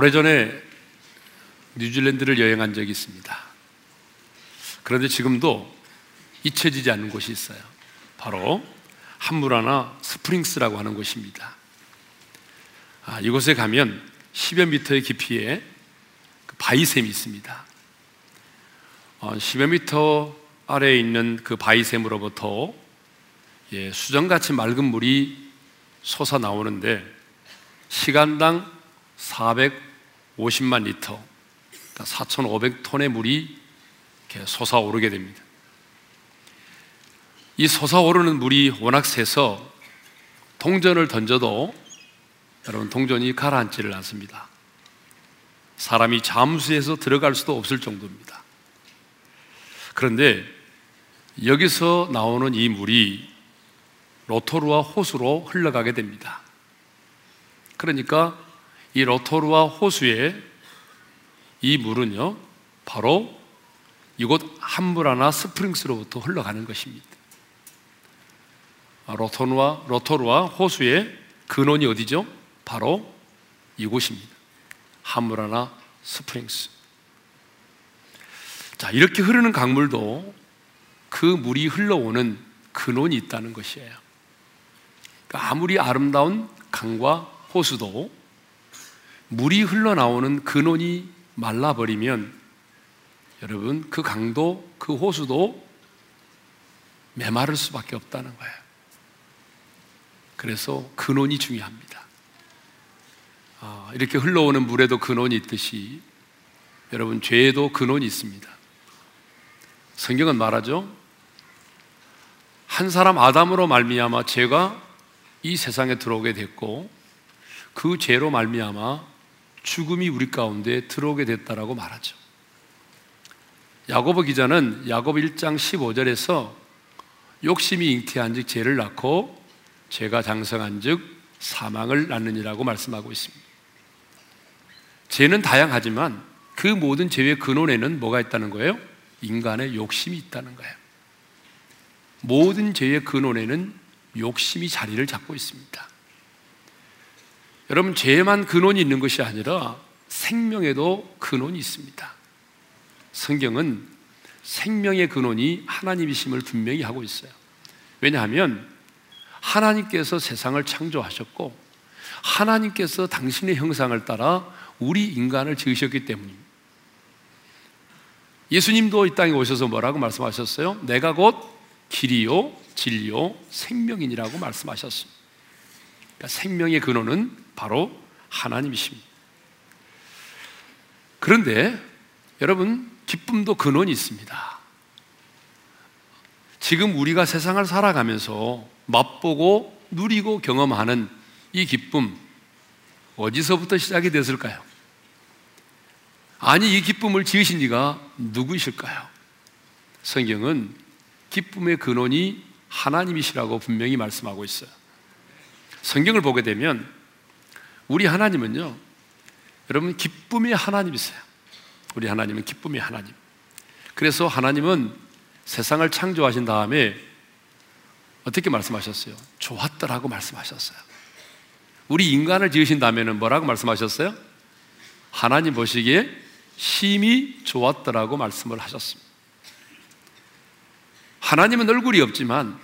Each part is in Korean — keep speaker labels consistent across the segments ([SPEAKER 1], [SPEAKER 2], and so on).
[SPEAKER 1] 아, 오래전에 뉴질랜드를 여행한 적이 있습니다. 그런데 지금도 잊혀지지 않는 곳이 있어요. 바로 한무라나 스프링스라고 하는 곳입니다. 아, 이곳에 가면 10여 미터의 깊이에 그 바위샘이 있습니다. 어, 10여 미터 아래에 있는 그 바위샘으로부터 예, 수정같이 맑은 물이 솟아 나오는데 시간당 450만 리터, 그러니까 4,500톤의 물이 이렇게 솟아오르게 됩니다. 이 솟아오르는 물이 워낙 세서 동전을 던져도 여러분 동전이 가라앉지를 않습니다. 사람이 잠수해서 들어갈 수도 없을 정도입니다. 그런데 여기서 나오는 이 물이 로토루아 호수로 흘러가게 됩니다. 그러니까 이 로토루아 호수에 이 물은요, 바로 이곳 하무라나 스프링스로부터 흘러가는 것입니다. 아, 로토루아, 로토루아 호수의 근원이 어디죠? 바로 이곳입니다. 하무라나 스프링스. 자, 이렇게 흐르는 강물도 그 물이 흘러오는 근원이 있다는 것이에요. 그러니까 아무리 아름다운 강과 호수도 물이 흘러나오는 근원이 말라버리면 여러분 그 강도 그 호수도 메마를 수밖에 없다는 거예요. 그래서 근원이 중요합니다. 아, 이렇게 흘러오는 물에도 근원이 있듯이 여러분 죄에도 근원이 있습니다. 성경은 말하죠. 한 사람 아담으로 말미암아 죄가 이 세상에 들어오게 됐고 그 죄로 말미암아 죽음이 우리 가운데 들어오게 됐다라고 말하죠. 야고보 기자는 야고보 1장 15절에서 욕심이 잉태한즉 죄를 낳고 죄가 장성한즉 사망을 낳느니라고 말씀하고 있습니다. 죄는 다양하지만 그 모든 죄의 근원에는 뭐가 있다는 거예요? 인간의 욕심이 있다는 거예요. 모든 죄의 근원에는 욕심이 자리를 잡고 있습니다. 여러분, 죄에만 근원이 있는 것이 아니라 생명에도 근원이 있습니다. 성경은 생명의 근원이 하나님이심을 분명히 하고 있어요. 왜냐하면 하나님께서 세상을 창조하셨고 하나님께서 당신의 형상을 따라 우리 인간을 지으셨기 때문입니다. 예수님도 이 땅에 오셔서 뭐라고 말씀하셨어요? 내가 곧 길이요, 진리요, 생명이라고 말씀하셨습니다. 그러니까 생명의 근원은 바로 하나님이십니다. 그런데 여러분, 기쁨도 근원이 있습니다. 지금 우리가 세상을 살아가면서 맛보고 누리고 경험하는 이 기쁨, 어디서부터 시작이 됐을까요? 아니, 이 기쁨을 지으신 이가 누구이실까요? 성경은 기쁨의 근원이 하나님이시라고 분명히 말씀하고 있어요. 성경을 보게 되면 우리 하나님은요, 여러분 기쁨의 하나님이세요. 우리 하나님은 기쁨의 하나님. 그래서 하나님은 세상을 창조하신 다음에 어떻게 말씀하셨어요? 좋았더라고 말씀하셨어요. 우리 인간을 지으신 다음에는 뭐라고 말씀하셨어요? 하나님 보시기에 심히 좋았더라고 말씀을 하셨습니다. 하나님은 얼굴이 없지만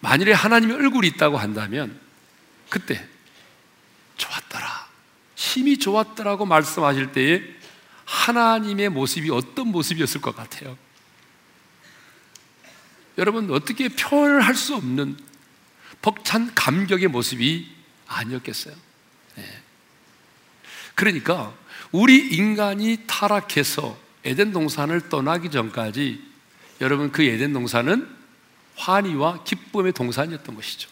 [SPEAKER 1] 만일에 하나님의 얼굴이 있다고 한다면 그때 심히 좋았더라고 말씀하실 때에 하나님의 모습이 어떤 모습이었을 것 같아요? 여러분, 어떻게 표현을 할수 없는 벅찬 감격의 모습이 아니었겠어요? 네. 그러니까, 우리 인간이 타락해서 에덴 동산을 떠나기 전까지 여러분, 그 에덴 동산은 환희와 기쁨의 동산이었던 것이죠.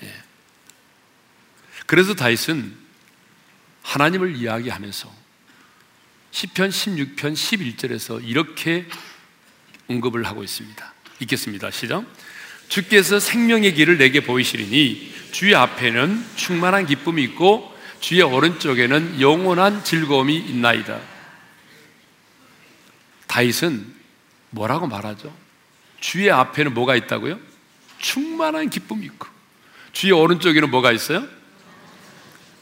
[SPEAKER 1] 네. 그래서 다윗은 하나님을 이야기하면서 10편 16편 11절에서 이렇게 언급을 하고 있습니다. 읽겠습니다. 시작. 주께서 생명의 길을 내게 보이시리니 주의 앞에는 충만한 기쁨이 있고 주의 오른쪽에는 영원한 즐거움이 있나이다. 다윗은 뭐라고 말하죠? 주의 앞에는 뭐가 있다고요? 충만한 기쁨이 있고 주의 오른쪽에는 뭐가 있어요?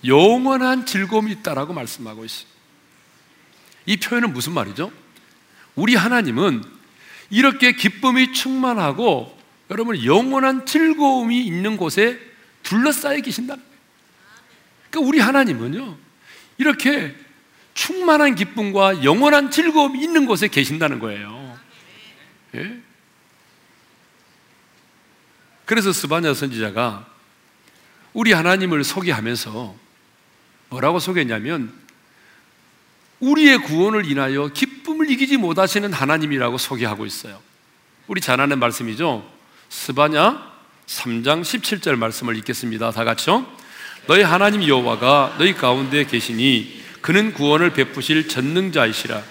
[SPEAKER 1] 영원한 즐거움이 있다라고 말씀하고 있습니다. 이 표현은 무슨 말이죠? 우리 하나님은 이렇게 기쁨이 충만하고 여러분 영원한 즐거움이 있는 곳에 둘러싸여 거예요. 그러니까 우리 하나님은요 이렇게 충만한 기쁨과 영원한 즐거움이 있는 곳에 계신다는 거예요. 예? 그래서 스바냐 선지자가 우리 하나님을 소개하면서 뭐라고 소개했냐면 우리의 구원을 인하여 기쁨을 이기지 못하시는 하나님이라고 소개하고 있어요. 우리 잘 아는 말씀이죠. 스바냐 3장 17절 말씀을 읽겠습니다. 다 같이요. 너희 하나님 여호와가 너희 가운데 계시니 그는 구원을 베푸실 전능자이시라.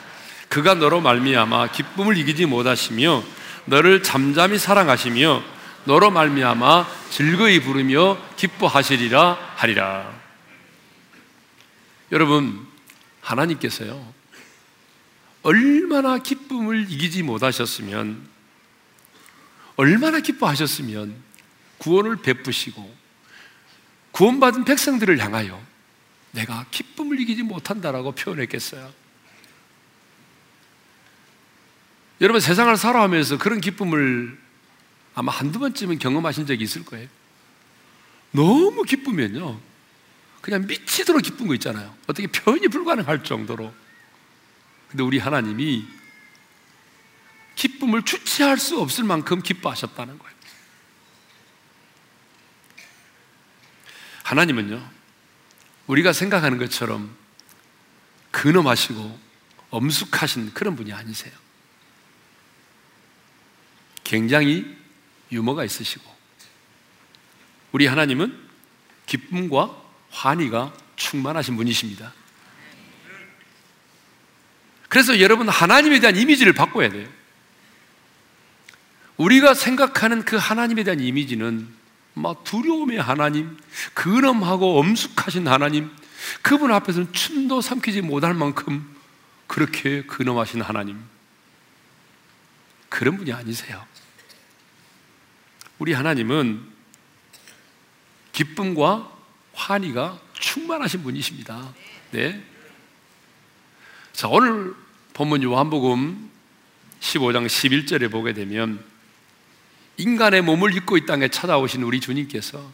[SPEAKER 1] 그가 너로 말미암아 기쁨을 이기지 못하시며 너를 잠잠히 사랑하시며 너로 말미암아 즐거이 부르며 기뻐하시리라 하리라. 여러분 하나님께서요 얼마나 기쁨을 이기지 못하셨으면 얼마나 기뻐하셨으면 구원을 베푸시고 구원받은 백성들을 향하여 내가 기쁨을 이기지 못한다라고 표현했겠어요. 여러분 세상을 살아가면서 그런 기쁨을 아마 한두 번쯤은 경험하신 적이 있을 거예요. 너무 기쁘면요. 그냥 미치도록 기쁜 거 있잖아요. 어떻게 표현이 불가능할 정도로. 근데 우리 하나님이 기쁨을 주체할 수 없을 만큼 기뻐하셨다는 거예요. 하나님은요, 우리가 생각하는 것처럼 근엄하시고 엄숙하신 그런 분이 아니세요. 굉장히 유머가 있으시고, 우리 하나님은 기쁨과 환희가 충만하신 분이십니다. 그래서 여러분 하나님에 대한 이미지를 바꿔야 돼요. 우리가 생각하는 그 하나님에 대한 이미지는 막 두려움의 하나님, 근엄하고 엄숙하신 하나님, 그분 앞에서는 춤도 삼키지 못할 만큼 그렇게 근엄하신 하나님. 그런 분이 아니세요. 우리 하나님은 기쁨과 환희가 충만하신 분이십니다. 네. 자, 오늘 본문 요한복음 15장 11절에 보게 되면 인간의 몸을 입고 이 땅에 찾아오신 우리 주님께서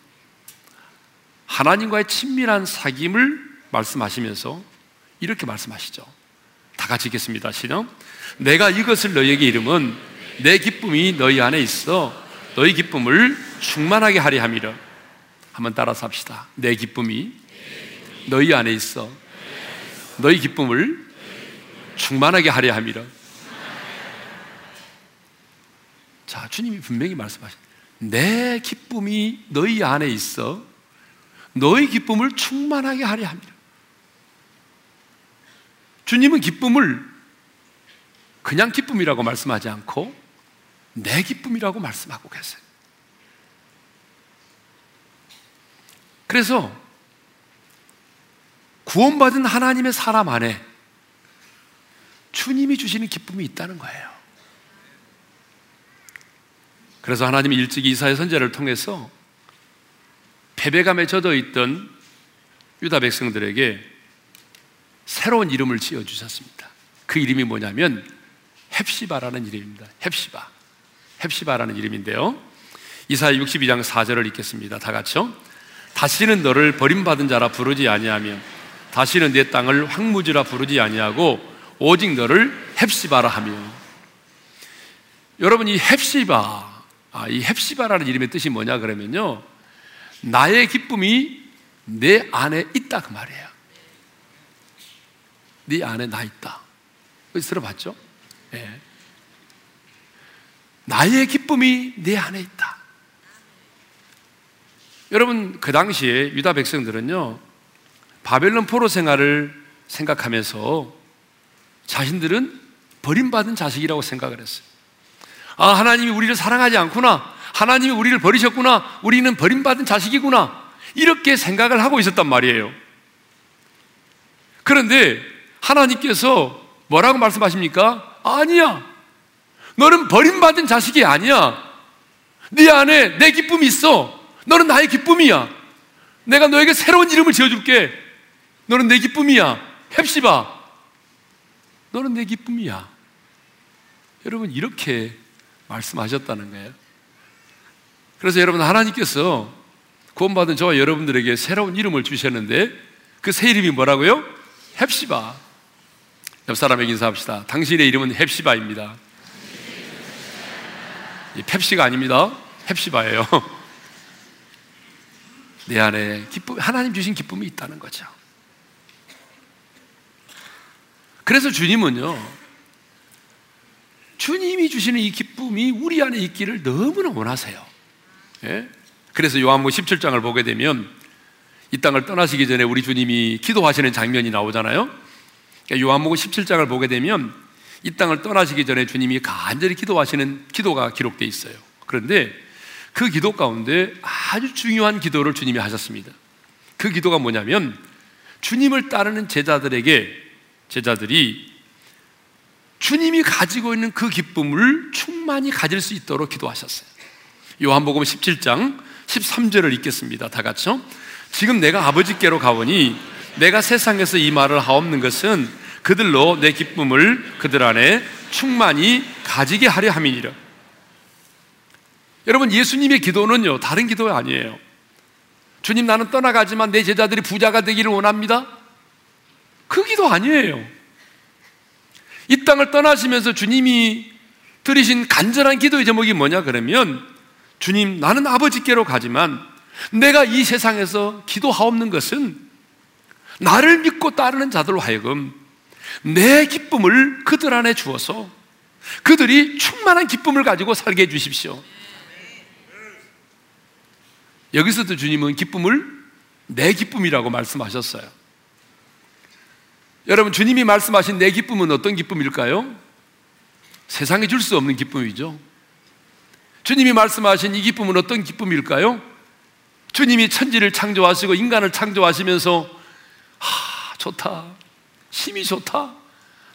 [SPEAKER 1] 하나님과의 친밀한 사귐을 말씀하시면서 이렇게 말씀하시죠. 다 같이 읽겠습니다. 시작. 내가 이것을 너희에게 이름은 내 기쁨이 너희 안에 있어 너희 기쁨을 충만하게 하리 함이라. 한번 따라서 합시다. 내 기쁨이 너희 안에 있어 너희 기쁨을 충만하게 하려 함이라. 자, 주님이 분명히 말씀하신 내 기쁨이 너희 안에 있어 너희 기쁨을 충만하게 하려 합니다. 주님은 기쁨을 그냥 기쁨이라고 말씀하지 않고 내 기쁨이라고 말씀하고 계세요. 그래서 구원받은 하나님의 사람 안에 주님이 주시는 기쁨이 있다는 거예요. 그래서 하나님이 일찍이 이사의 선제를 통해서 패배감에 젖어 있던 유다 백성들에게 새로운 이름을 지어 주셨습니다. 그 이름이 뭐냐면 헵시바라는 이름입니다. 헵시바. 헵시바라는 이름인데요. 이사야 62장 4절을 읽겠습니다. 다 같이요. 다시는 너를 버림받은 자라 부르지 아니하며 다시는 내 땅을 황무지라 부르지 아니하고 오직 너를 헵시바라 하며 여러분 이 헵시바 아, 이 헵시바라는 이름의 뜻이 뭐냐 그러면요. 나의 기쁨이 내 안에 있다 그 말이에요. 네 안에 나 있다. 들어봤죠? 네. 나의 기쁨이 내 안에 있다. 여러분 그 당시에 유다 백성들은요 바벨론 포로 생활을 생각하면서 자신들은 버림받은 자식이라고 생각을 했어요. 아, 하나님이 우리를 사랑하지 않구나. 하나님이 우리를 버리셨구나. 우리는 버림받은 자식이구나. 이렇게 생각을 하고 있었단 말이에요. 그런데 하나님께서 뭐라고 말씀하십니까? 아니야. 너는 버림받은 자식이 아니야. 네 안에 내 기쁨이 있어. 너는 나의 기쁨이야. 내가 너에게 새로운 이름을 지어줄게. 너는 내 기쁨이야. 헵시바. 너는 내 기쁨이야. 여러분, 이렇게 말씀하셨다는 거예요. 그래서 여러분, 하나님께서 구원받은 저와 여러분들에게 새로운 이름을 주셨는데 그 새 이름이 뭐라고요? 헵시바. 옆 사람에게 인사합시다. 당신의 이름은 헵시바입니다. 펩시가 아닙니다. 헵시바예요. 내 안에 기쁨, 하나님 주신 기쁨이 있다는 거죠. 그래서 주님은요, 주님이 주시는 이 기쁨이 우리 안에 있기를 너무나 원하세요. 예? 그래서 요한복 17장을 보게 되면 이 땅을 떠나시기 전에 우리 주님이 기도하시는 장면이 나오잖아요. 그러니까 요한복음 17장을 보게 되면 이 땅을 떠나시기 전에 주님이 간절히 기도하시는 기도가 기록되어 있어요. 그런데 그 기도 가운데 아주 중요한 기도를 주님이 하셨습니다. 그 기도가 뭐냐면 주님을 따르는 제자들에게 제자들이 주님이 가지고 있는 그 기쁨을 충만히 가질 수 있도록 기도하셨어요. 요한복음 17장 13절을 읽겠습니다. 다 같이요. 지금 내가 아버지께로 가보니 내가 세상에서 이 말을 하옵는 것은 그들로 내 기쁨을 그들 안에 충만히 가지게 하려 함이니라. 여러분, 예수님의 기도는요, 다른 기도가 아니에요. 주님, 나는 떠나가지만 내 제자들이 부자가 되기를 원합니다. 그 기도 아니에요. 이 땅을 떠나시면서 주님이 들으신 간절한 기도의 제목이 뭐냐 그러면 주님, 나는 아버지께로 가지만 내가 이 세상에서 기도하옵는 것은 나를 믿고 따르는 자들로 하여금 내 기쁨을 그들 안에 주어서 그들이 충만한 기쁨을 가지고 살게 해 주십시오. 여기서도 주님은 기쁨을 내 기쁨이라고 말씀하셨어요. 여러분, 주님이 말씀하신 내 기쁨은 어떤 기쁨일까요? 세상에 줄 수 없는 기쁨이죠. 주님이 말씀하신 이 기쁨은 어떤 기쁨일까요? 주님이 천지를 창조하시고 인간을 창조하시면서 하, 좋다. 힘이 좋다.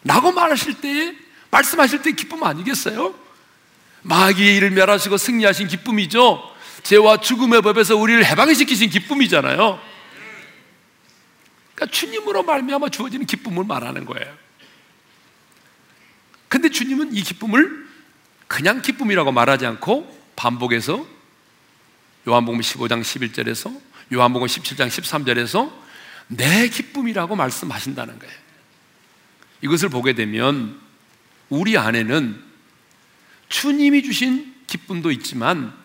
[SPEAKER 1] 라고 말하실 때, 말씀하실 때 기쁨 아니겠어요? 마귀의 일을 멸하시고 승리하신 기쁨이죠. 죄와 죽음의 법에서 우리를 해방시키신 기쁨이잖아요. 그러니까 주님으로 말미암아 주어지는 기쁨을 말하는 거예요. 근데 주님은 이 기쁨을 그냥 기쁨이라고 말하지 않고 반복해서 요한복음 15장 11절에서 요한복음 17장 13절에서 내 기쁨이라고 말씀하신다는 거예요. 이것을 보게 되면 우리 안에는 주님이 주신 기쁨도 있지만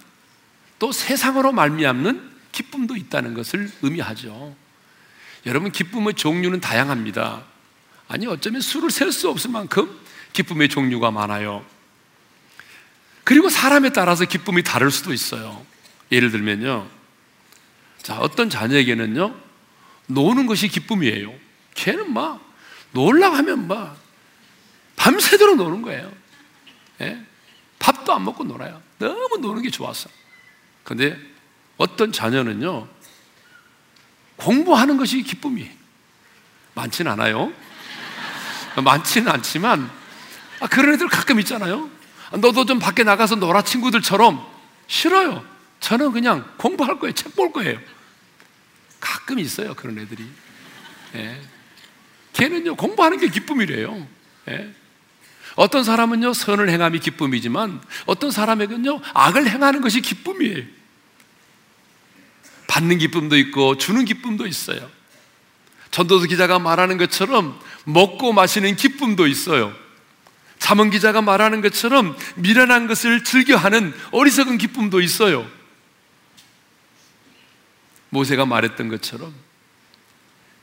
[SPEAKER 1] 또 세상으로 말미암는 기쁨도 있다는 것을 의미하죠. 여러분 기쁨의 종류는 다양합니다. 아니 어쩌면 수를 셀 수 없을 만큼 기쁨의 종류가 많아요. 그리고 사람에 따라서 기쁨이 다를 수도 있어요. 예를 들면요. 자, 어떤 자녀에게는요, 노는 것이 기쁨이에요. 걔는 막, 놀라고 하면 막, 밤새도록 노는 거예요. 예? 밥도 안 먹고 놀아요. 너무 노는 게 좋았어. 근데 어떤 자녀는요, 공부하는 것이 기쁨이에요. 많지는 않아요. 많지는 않지만, 아, 그런 애들 가끔 있잖아요. 너도 좀 밖에 나가서 놀아 친구들처럼 싫어요. 저는 그냥 공부할 거예요. 책 볼 거예요. 가끔 있어요. 그런 애들이. 예. 걔는요, 공부하는 게 기쁨이래요. 예. 어떤 사람은요, 선을 행함이 기쁨이지만 어떤 사람에게는요, 악을 행하는 것이 기쁨이에요. 받는 기쁨도 있고 주는 기쁨도 있어요. 전도서 기자가 말하는 것처럼 먹고 마시는 기쁨도 있어요. 자문 기자가 말하는 것처럼 미련한 것을 즐겨하는 어리석은 기쁨도 있어요. 모세가 말했던 것처럼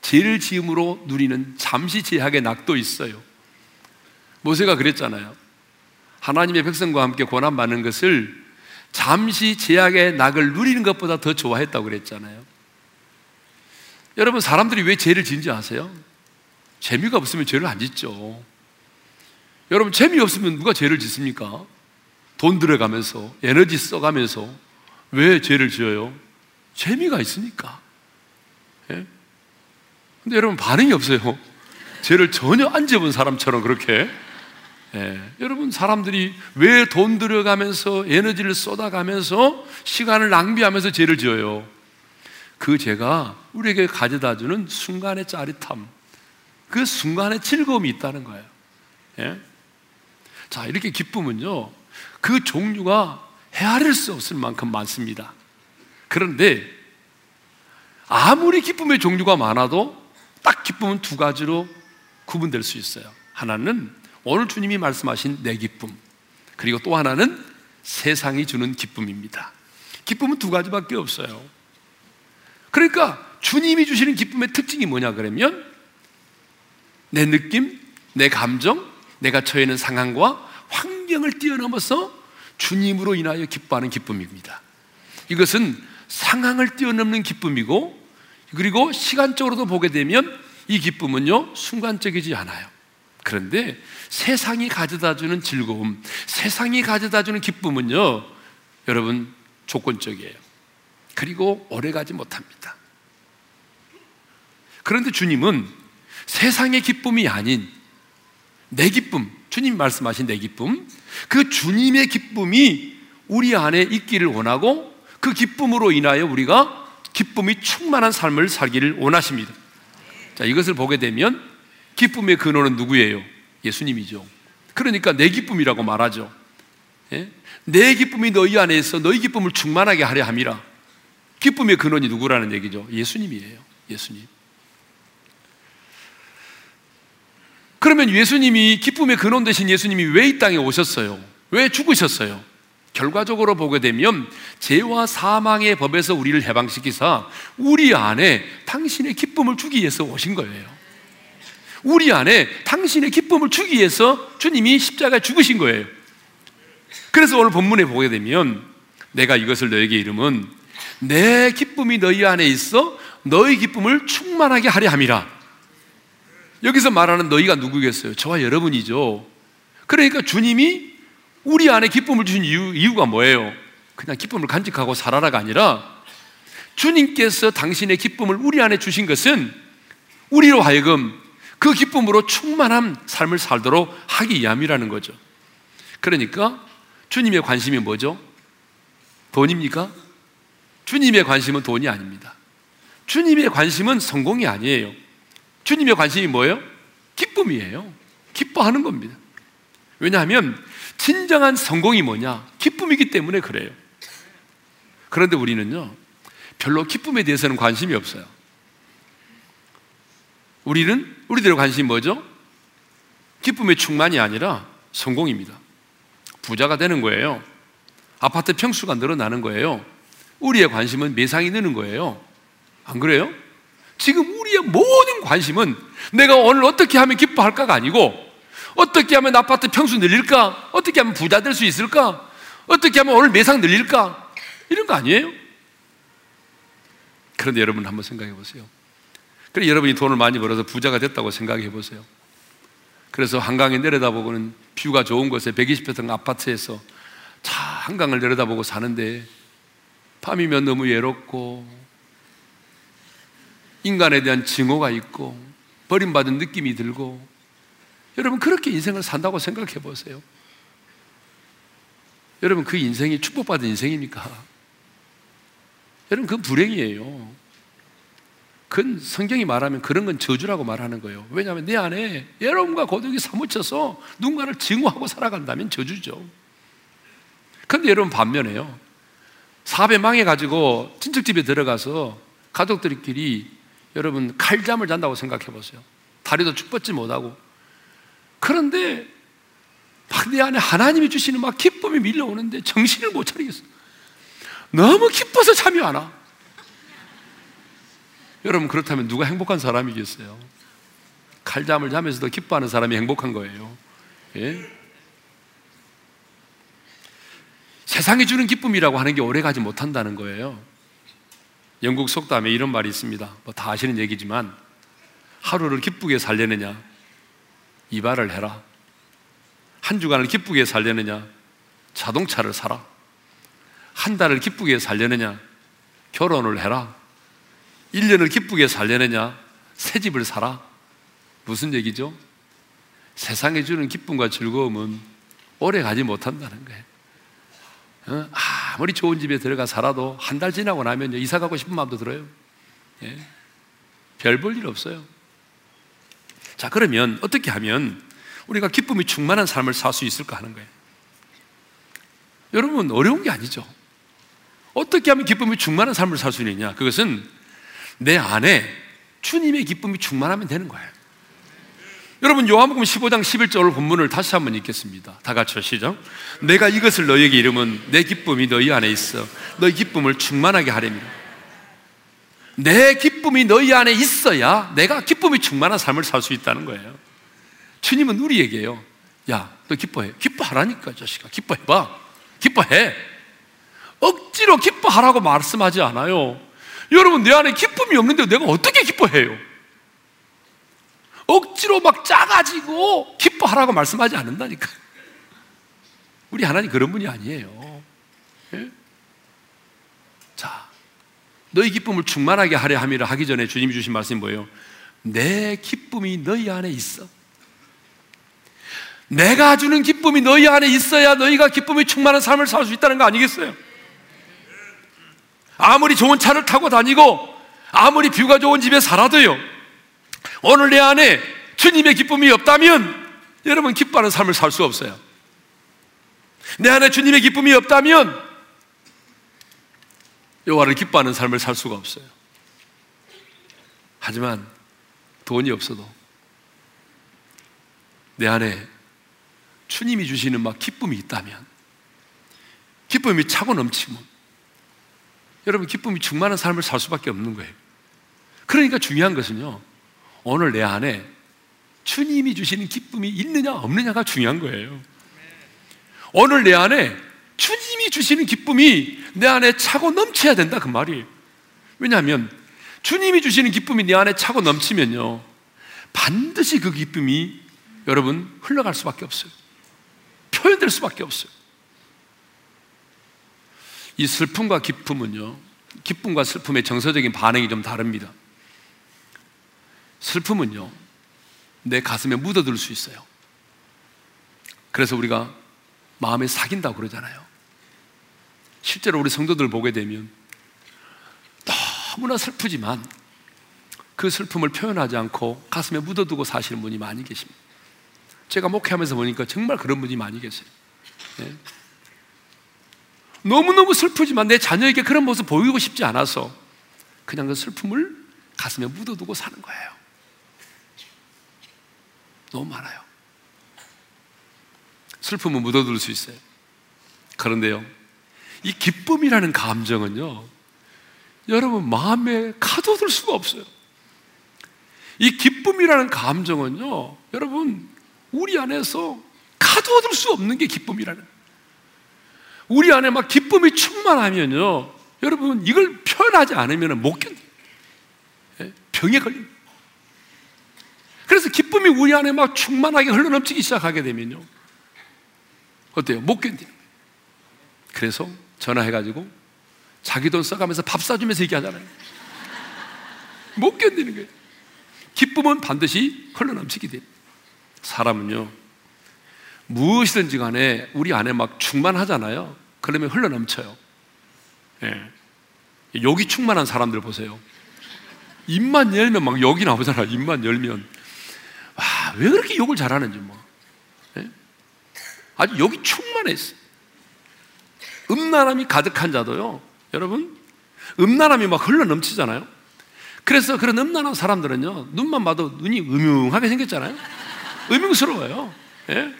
[SPEAKER 1] 죄를 지음으로 누리는 잠시 제약의 낙도 있어요. 모세가 그랬잖아요. 하나님의 백성과 함께 고난 받는 것을 잠시 제약의 낙을 누리는 것보다 더 좋아했다고 그랬잖아요. 여러분, 사람들이 왜 죄를 짓는지 아세요? 재미가 없으면 죄를 안 짓죠. 여러분, 재미없으면 누가 죄를 짓습니까? 돈 들어가면서, 에너지 써가면서 왜 죄를 지어요? 재미가 있으니까. 예? 근데 여러분, 반응이 없어요. 죄를 전혀 안 지어본 사람처럼 그렇게. 예. 여러분, 사람들이 왜 돈 들여가면서 에너지를 쏟아가면서 시간을 낭비하면서 죄를 지어요? 그 죄가 우리에게 가져다 주는 순간의 짜릿함, 그 순간의 즐거움이 있다는 거예요. 예? 자, 이렇게 기쁨은요, 그 종류가 헤아릴 수 없을 만큼 많습니다. 그런데 아무리 기쁨의 종류가 많아도 딱 기쁨은 두 가지로 구분될 수 있어요. 하나는 오늘 주님이 말씀하신 내 기쁨, 그리고 또 하나는 세상이 주는 기쁨입니다. 기쁨은 두 가지밖에 없어요. 그러니까 주님이 주시는 기쁨의 특징이 뭐냐 그러면 내 느낌, 내 감정, 내가 처해 있는 상황과 환경을 뛰어넘어서 주님으로 인하여 기뻐하는 기쁨입니다. 이것은 상황을 뛰어넘는 기쁨이고 그리고 시간적으로도 보게 되면 이 기쁨은요 순간적이지 않아요. 그런데 세상이 가져다 주는 즐거움, 세상이 가져다 주는 기쁨은요 여러분 조건적이에요. 그리고 오래 가지 못합니다. 그런데 주님은 세상의 기쁨이 아닌 내 기쁨, 주님 말씀하신 내 기쁨, 그 주님의 기쁨이 우리 안에 있기를 원하고 그 기쁨으로 인하여 우리가 기쁨이 충만한 삶을 살기를 원하십니다. 자, 이것을 보게 되면 기쁨의 근원은 누구예요? 예수님이죠. 그러니까 내 기쁨이라고 말하죠. 예? 내 기쁨이 너희 안에 있어 너희 기쁨을 충만하게 하려 함이라. 기쁨의 근원이 누구라는 얘기죠? 예수님이에요. 예수님. 그러면 예수님이 기쁨의 근원 되신 예수님이 왜 이 땅에 오셨어요? 왜 죽으셨어요? 결과적으로 보게 되면 죄와 사망의 법에서 우리를 해방시키사 우리 안에 당신의 기쁨을 주기 위해서 오신 거예요. 우리 안에 당신의 기쁨을 주기 위해서 주님이 십자가에 죽으신 거예요. 그래서 오늘 본문에 보게 되면 내가 이것을 너에게 이름은 내 기쁨이 너희 안에 있어 너희 기쁨을 충만하게 하려 함이라. 여기서 말하는 너희가 누구겠어요? 저와 여러분이죠. 그러니까 주님이 우리 안에 기쁨을 주신 이유, 이유가 뭐예요? 그냥 기쁨을 간직하고 살아라가 아니라 주님께서 당신의 기쁨을 우리 안에 주신 것은 우리로 하여금 그 기쁨으로 충만한 삶을 살도록 하기 위함이라는 거죠. 그러니까 주님의 관심이 뭐죠? 돈입니까? 주님의 관심은 돈이 아닙니다. 주님의 관심은 성공이 아니에요. 주님의 관심이 뭐예요? 기쁨이에요. 기뻐하는 겁니다. 왜냐하면 진정한 성공이 뭐냐? 기쁨이기 때문에 그래요. 그런데 우리는요, 별로 기쁨에 대해서는 관심이 없어요. 우리는, 우리들의 관심이 뭐죠? 기쁨의 충만이 아니라 성공입니다. 부자가 되는 거예요. 아파트 평수가 늘어나는 거예요. 우리의 관심은 매상이 느는 거예요. 안 그래요? 지금 우리의 모든 관심은 내가 오늘 어떻게 하면 기뻐할까가 아니고 어떻게 하면 아파트 평수 늘릴까? 어떻게 하면 부자 될 수 있을까? 어떻게 하면 오늘 매상 늘릴까? 이런 거 아니에요? 그런데 여러분 한번 생각해 보세요. 그래 여러분이 돈을 많이 벌어서 부자가 됐다고 생각해 보세요. 그래서 한강에 내려다보고는 뷰가 좋은 곳에 120평 아파트에서 차 한강을 내려다보고 사는데 밤이면 너무 외롭고 인간에 대한 증오가 있고 버림받은 느낌이 들고 여러분 그렇게 인생을 산다고 생각해 보세요. 여러분 그 인생이 축복받은 인생입니까? 여러분 그건 불행이에요. 그건 성경이 말하면 그런 건 저주라고 말하는 거예요. 왜냐하면 내 안에 여러분과 고독이 사무쳐서 누군가를 증오하고 살아간다면 저주죠. 근데 여러분 반면에요. 사업에 망해가지고 친척집에 들어가서 가족들끼리 여러분 칼잠을 잔다고 생각해 보세요. 다리도 축 뻗지 못하고. 그런데 막 내 안에 하나님이 주시는 막 기쁨이 밀려오는데 정신을 못 차리겠어. 너무 기뻐서 잠이 안 와. 여러분 그렇다면 누가 행복한 사람이겠어요? 칼잠을 자면서도 기뻐하는 사람이 행복한 거예요. 예? 세상이 주는 기쁨이라고 하는 게 오래가지 못한다는 거예요. 영국 속담에 이런 말이 있습니다. 뭐 다 아시는 얘기지만 하루를 기쁘게 살려느냐 이발을 해라. 한 주간을 기쁘게 살려느냐 자동차를 사라. 한 달을 기쁘게 살려느냐 결혼을 해라. 1년을 기쁘게 살려느냐 새 집을 사라. 무슨 얘기죠? 세상에 주는 기쁨과 즐거움은 오래 가지 못한다는 거예요. 어? 아무리 좋은 집에 들어가 살아도 한 달 지나고 나면 이사 가고 싶은 마음도 들어요. 예. 별볼 일 없어요. 자, 그러면 어떻게 하면 우리가 기쁨이 충만한 삶을 살 수 있을까 하는 거예요. 여러분, 어려운 게 아니죠. 어떻게 하면 기쁨이 충만한 삶을 살 수 있느냐? 그것은 내 안에 주님의 기쁨이 충만하면 되는 거예요. 여러분 요한복음 15장 11절 본문을 다시 한번 읽겠습니다. 다 같이 시죠. 내가 이것을 너에게 이름은 내 기쁨이 너희 안에 있어 너희 기쁨을 충만하게 하려니라. 내 기쁨이 너희 안에 있어야 내가 기쁨이 충만한 삶을 살 수 있다는 거예요. 주님은 우리에게요. 야, 너 기뻐해. 기뻐하라니까, 자식아. 기뻐해봐. 기뻐해. 억지로 기뻐하라고 말씀하지 않아요. 여러분, 내 안에 기쁨이 없는데 내가 어떻게 기뻐해요? 억지로 막 짜가지고 기뻐하라고 말씀하지 않는다니까. 우리 하나님 그런 분이 아니에요. 예? 자, 너희 기쁨을 충만하게 하려 함이라 하기 전에 주님이 주신 말씀이 뭐예요? 내 기쁨이 너희 안에 있어. 내가 주는 기쁨이 너희 안에 있어야 너희가 기쁨이 충만한 삶을 살 수 있다는 거 아니겠어요? 아무리 좋은 차를 타고 다니고 아무리 뷰가 좋은 집에 살아도요. 오늘 내 안에 주님의 기쁨이 없다면 여러분 기뻐하는 삶을 살 수 없어요. 내 안에 주님의 기쁨이 없다면 여호와를 기뻐하는 삶을 살 수가 없어요. 하지만 돈이 없어도 내 안에 주님이 주시는 막 기쁨이 있다면 기쁨이 차고 넘치면 여러분 기쁨이 충만한 삶을 살 수밖에 없는 거예요. 그러니까 중요한 것은요. 오늘 내 안에 주님이 주시는 기쁨이 있느냐 없느냐가 중요한 거예요. 오늘 내 안에 주님이 주시는 기쁨이 내 안에 차고 넘쳐야 된다 그 말이에요. 왜냐하면 주님이 주시는 기쁨이 내 안에 차고 넘치면요. 반드시 그 기쁨이 여러분 흘러갈 수밖에 없어요. 표현될 수밖에 없어요. 이 슬픔과 기쁨은요. 기쁨과 슬픔의 정서적인 반응이 좀 다릅니다. 슬픔은요, 내 가슴에 묻어들 수 있어요. 그래서 우리가 마음에 사귄다고 그러잖아요. 실제로 우리 성도들 보게 되면 너무나 슬프지만 그 슬픔을 표현하지 않고 가슴에 묻어두고 사시는 분이 많이 계십니다. 제가 목회하면서 보니까 정말 그런 분이 많이 계세요. 네. 너무너무 슬프지만 내 자녀에게 그런 모습 보이고 싶지 않아서 그냥 그 슬픔을 가슴에 묻어두고 사는 거예요. 너무 많아요. 슬픔은 묻어둘 수 있어요. 그런데요, 이 기쁨이라는 감정은요, 여러분 마음에 가둬둘 수가 없어요. 이 기쁨이라는 감정은요, 여러분 우리 안에서 가둬둘 수 없는 게 기쁨이라는. 우리 안에 막 기쁨이 충만하면요, 여러분 이걸 표현하지 않으면 못 견뎌. 예? 병에 걸립니다. 그래서 기쁨이 우리 안에 막 충만하게 흘러넘치기 시작하게 되면요. 어때요? 못 견디는 그래서 전화해가지고 자기 돈 써가면서 밥 사주면서 얘기하잖아요. 못 견디는 거예요. 기쁨은 반드시 흘러넘치게 돼요. 사람은요, 무엇이든지 간에 우리 안에 막 충만하잖아요. 그러면 흘러넘쳐요. 예. 여기 충만한 사람들 보세요. 입만 열면 막 여기 나오잖아. 입만 열면. 와, 왜 그렇게 욕을 잘하는지 뭐. 네? 아주 욕이 충만했어. 음란함이 가득한 자도요, 여러분, 음란함이 막 흘러 넘치잖아요. 그래서 그런 음란한 사람들은요, 눈만 봐도 눈이 음흉하게 생겼잖아요. 음흉스러워요. 예?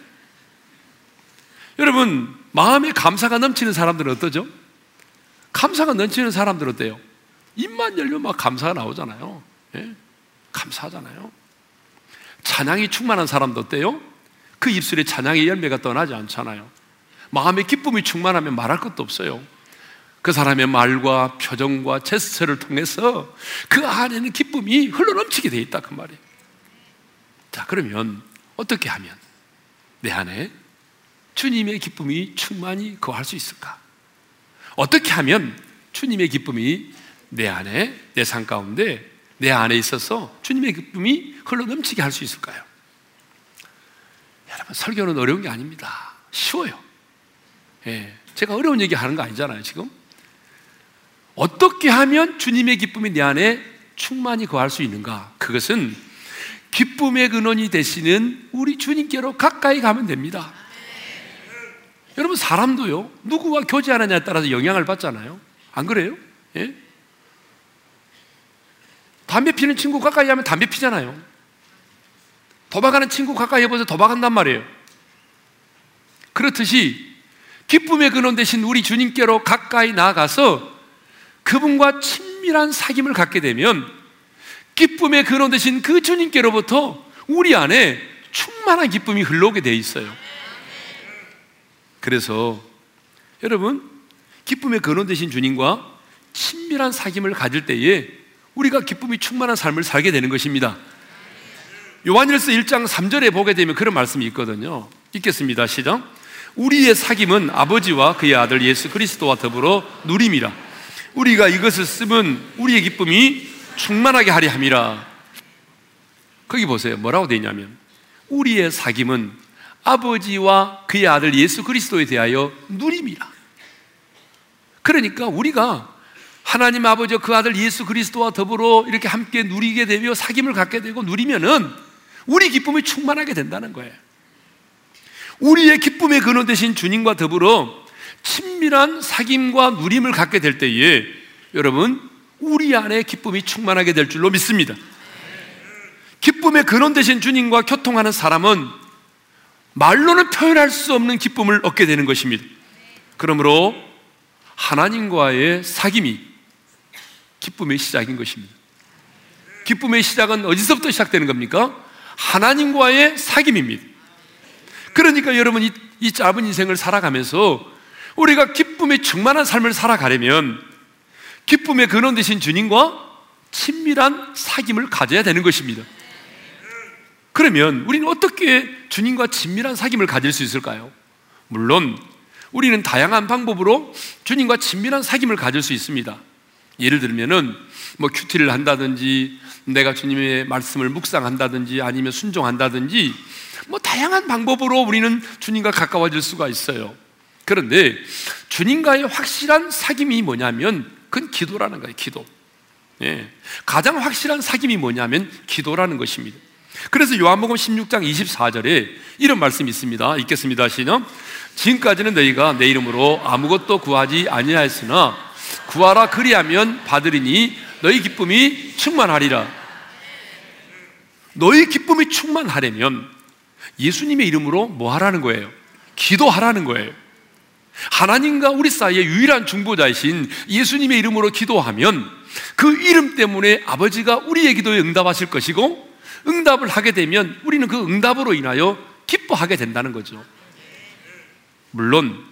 [SPEAKER 1] 여러분, 마음에 감사가 넘치는 사람들은 어떠죠? 감사가 넘치는 사람들은 어때요? 입만 열면 막 감사가 나오잖아요. 예? 감사하잖아요. 찬양이 충만한 사람도 어때요? 그 입술에 찬양의 열매가 떠나지 않잖아요. 마음의 기쁨이 충만하면 말할 것도 없어요. 그 사람의 말과 표정과 제스처를 통해서 그 안에는 기쁨이 흘러넘치게 돼 있다 그 말이에요. 자, 그러면 어떻게 하면 내 안에 주님의 기쁨이 충만히 거할 수 있을까? 어떻게 하면 주님의 기쁨이 내 안에 내 삶 가운데 내 안에 있어서 주님의 기쁨이 흘러 넘치게 할 수 있을까요? 여러분, 설교는 어려운 게 아닙니다. 쉬워요. 예, 제가 어려운 얘기 하는 거 아니잖아요, 지금. 어떻게 하면 주님의 기쁨이 내 안에 충만히 거할 수 있는가? 그것은 기쁨의 근원이 되시는 우리 주님께로 가까이 가면 됩니다. 여러분 사람도요 누구와 교제하느냐에 따라서 영향을 받잖아요. 안 그래요? 예? 담배 피는 친구 가까이 하면 담배 피잖아요. 도박하는 친구 가까이 해보세요. 도박한단 말이에요. 그렇듯이 기쁨의 근원 되신 우리 주님께로 가까이 나아가서 그분과 친밀한 사귐을 갖게 되면 기쁨의 근원 되신 그 주님께로부터 우리 안에 충만한 기쁨이 흘러오게 돼 있어요. 그래서 여러분 기쁨의 근원 되신 주님과 친밀한 사귐을 가질 때에 우리가 기쁨이 충만한 삶을 살게 되는 것입니다. 요한일서 1장 3절에 보게 되면 그런 말씀이 있거든요. 읽겠습니다. 시작. 우리의 사귐은 아버지와 그의 아들 예수 그리스도와 더불어 누림이라. 우리가 이것을 쓰면 우리의 기쁨이 충만하게 하리 함이라. 거기 보세요. 뭐라고 되냐면 우리의 사귐은 아버지와 그의 아들 예수 그리스도에 대하여 누림이라. 그러니까 우리가 하나님 아버지와 그 아들 예수 그리스도와 더불어 이렇게 함께 누리게 되며 사귐을 갖게 되고 누리면은 우리 기쁨이 충만하게 된다는 거예요. 우리의 기쁨의 근원 되신 주님과 더불어 친밀한 사귐과 누림을 갖게 될 때에 여러분 우리 안에 기쁨이 충만하게 될 줄로 믿습니다. 기쁨의 근원 되신 주님과 교통하는 사람은 말로는 표현할 수 없는 기쁨을 얻게 되는 것입니다. 그러므로 하나님과의 사귐이 기쁨의 시작인 것입니다. 기쁨의 시작은 어디서부터 시작되는 겁니까? 하나님과의 사귐입니다. 그러니까 여러분 이, 이 짧은 인생을 살아가면서 우리가 기쁨의 충만한 삶을 살아가려면 기쁨의 근원 되신 주님과 친밀한 사귐을 가져야 되는 것입니다. 그러면 우리는 어떻게 주님과 친밀한 사귐을 가질 수 있을까요? 물론 우리는 다양한 방법으로 주님과 친밀한 사귐을 가질 수 있습니다. 예를 들면은 뭐 큐티를 한다든지 내가 주님의 말씀을 묵상한다든지 아니면 순종한다든지 뭐 다양한 방법으로 우리는 주님과 가까워질 수가 있어요. 그런데 주님과의 확실한 사귐이 뭐냐면 그건 기도라는 거예요. 기도. 예. 가장 확실한 사귐이 뭐냐면 기도라는 것입니다. 그래서 요한복음 16장 24절에 이런 말씀이 있습니다. 읽겠습니다. 시는 지금까지는 너희가 내 이름으로 아무것도 구하지 아니하였으나 구하라 그리하면 받으리니 너희 기쁨이 충만하리라. 너희 기쁨이 충만하려면 예수님의 이름으로 뭐 하라는 거예요? 기도하라는 거예요. 하나님과 우리 사이의 유일한 중보자이신 예수님의 이름으로 기도하면 그 이름 때문에 아버지가 우리의 기도에 응답하실 것이고 응답을 하게 되면 우리는 그 응답으로 인하여 기뻐하게 된다는 거죠. 물론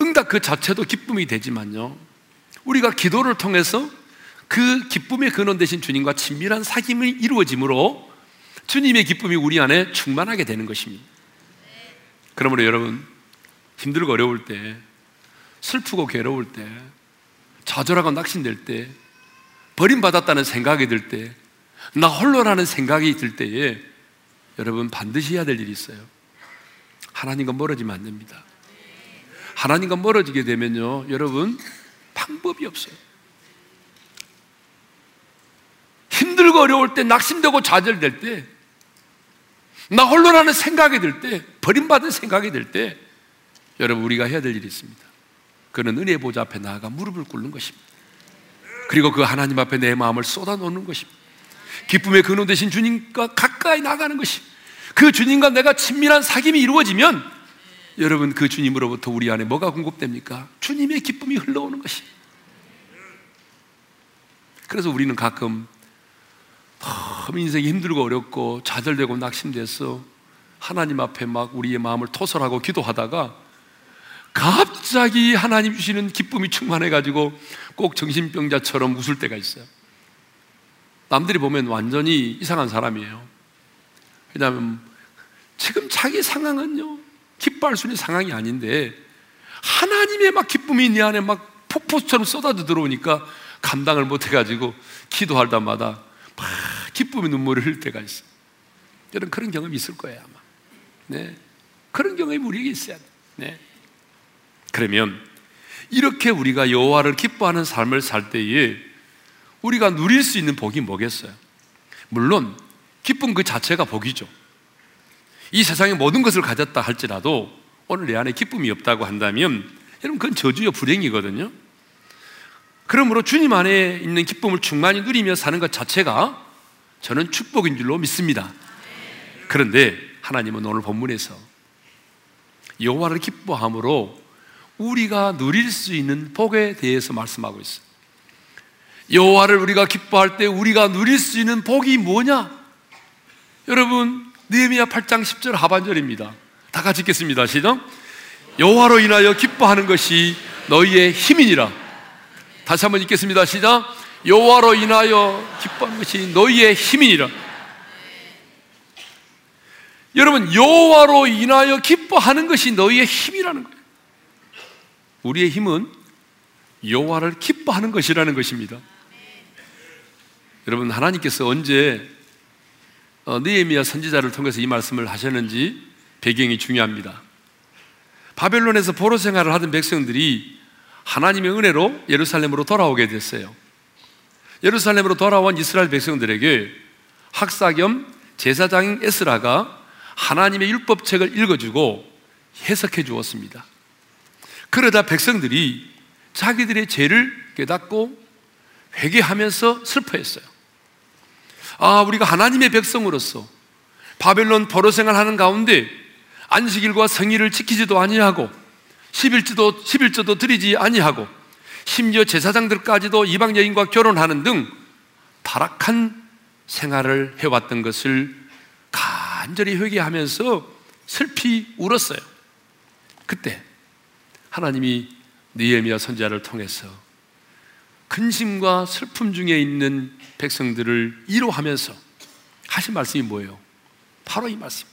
[SPEAKER 1] 응답 그 자체도 기쁨이 되지만요. 우리가 기도를 통해서 그 기쁨의 근원 되신 주님과 친밀한 사귐이 이루어지므로 주님의 기쁨이 우리 안에 충만하게 되는 것입니다. 그러므로 여러분 힘들고 어려울 때 슬프고 괴로울 때 좌절하고 낙심될 때 버림받았다는 생각이 들 때 나 홀로라는 생각이 들 때에 여러분 반드시 해야 될 일이 있어요. 하나님과 멀어지면 안 됩니다. 하나님과 멀어지게 되면요, 여러분 방법이 없어요. 힘들고 어려울 때, 낙심되고 좌절될 때, 나 홀로라는 생각이 들 때, 버림받은 생각이 들 때, 여러분 우리가 해야 될 일이 있습니다. 그는 은혜 보좌 앞에 나아가 무릎을 꿇는 것입니다. 그리고 그 하나님 앞에 내 마음을 쏟아놓는 것입니다. 기쁨의 근원 되신 주님과 가까이 나가는 것입니다. 그 주님과 내가 친밀한 사귐이 이루어지면 여러분 그 주님으로부터 우리 안에 뭐가 공급됩니까? 주님의 기쁨이 흘러오는 것입니다. 그래서 우리는 가끔 너무 인생이 힘들고 어렵고 좌절되고 낙심돼서 하나님 앞에 막 우리의 마음을 토설하고 기도하다가 갑자기 하나님 주시는 기쁨이 충만해가지고 꼭 정신병자처럼 웃을 때가 있어요. 남들이 보면 완전히 이상한 사람이에요. 왜냐하면 지금 자기 상황은요, 기뻐할 수 있는 상황이 아닌데, 하나님의 막 기쁨이 네 안에 막 폭포처럼 쏟아져 들어오니까 감당을 못 해가지고 기도할 때마다 막 기쁨의 눈물을 흘릴 때가 있어요. 여러분 그런 경험이 있을 거예요, 아마. 네. 그런 경험이 우리에게 있어야 돼. 네. 그러면 이렇게 우리가 여호와를 기뻐하는 삶을 살 때에 우리가 누릴 수 있는 복이 뭐겠어요? 물론 기쁨 그 자체가 복이죠. 이 세상의 모든 것을 가졌다 할지라도 오늘 내 안에 기쁨이 없다고 한다면 여러분 그건 저주요 불행이거든요. 그러므로 주님 안에 있는 기쁨을 충만히 누리며 사는 것 자체가 저는 축복인 줄로 믿습니다. 그런데 하나님은 오늘 본문에서 여호와를 기뻐함으로 우리가 누릴 수 있는 복에 대해서 말씀하고 있어요. 여호와를 우리가 기뻐할 때 우리가 누릴 수 있는 복이 뭐냐? 여러분 느헤미야 8장 10절 하반절입니다. 다 같이 읽겠습니다. 시작. 여호와로 인하여 기뻐하는 것이 너희의 힘이니라. 다시 한번 읽겠습니다. 시작. 여호와로 인하여 기뻐하는 것이 너희의 힘이니라. 여러분 여호와로 인하여 기뻐하는 것이 너희의 힘이라는 거예요. 우리의 힘은 여호와를 기뻐하는 것이라는 것입니다. 여러분 하나님께서 언제 어, 느헤미야 선지자를 통해서 이 말씀을 하셨는지 배경이 중요합니다. 바벨론에서 포로 생활을 하던 백성들이 하나님의 은혜로 예루살렘으로 돌아오게 됐어요. 예루살렘으로 돌아온 이스라엘 백성들에게 학사 겸 제사장인 에스라가 하나님의 율법책을 읽어주고 해석해 주었습니다. 그러다 백성들이 자기들의 죄를 깨닫고 회개하면서 슬퍼했어요. 아, 우리가 하나님의 백성으로서 바벨론 포로 생활하는 가운데 안식일과 성일을 지키지도 아니하고 11주도 11조도 드리지 아니하고 심지어 제사장들까지도 이방 여인과 결혼하는 등 타락한 생활을 해왔던 것을 간절히 회개하면서 슬피 울었어요. 그때 하나님이 느헤미야 선지자를 통해서 근심과 슬픔 중에 있는 백성들을 위로하면서 하신 말씀이 뭐예요? 바로 이 말씀.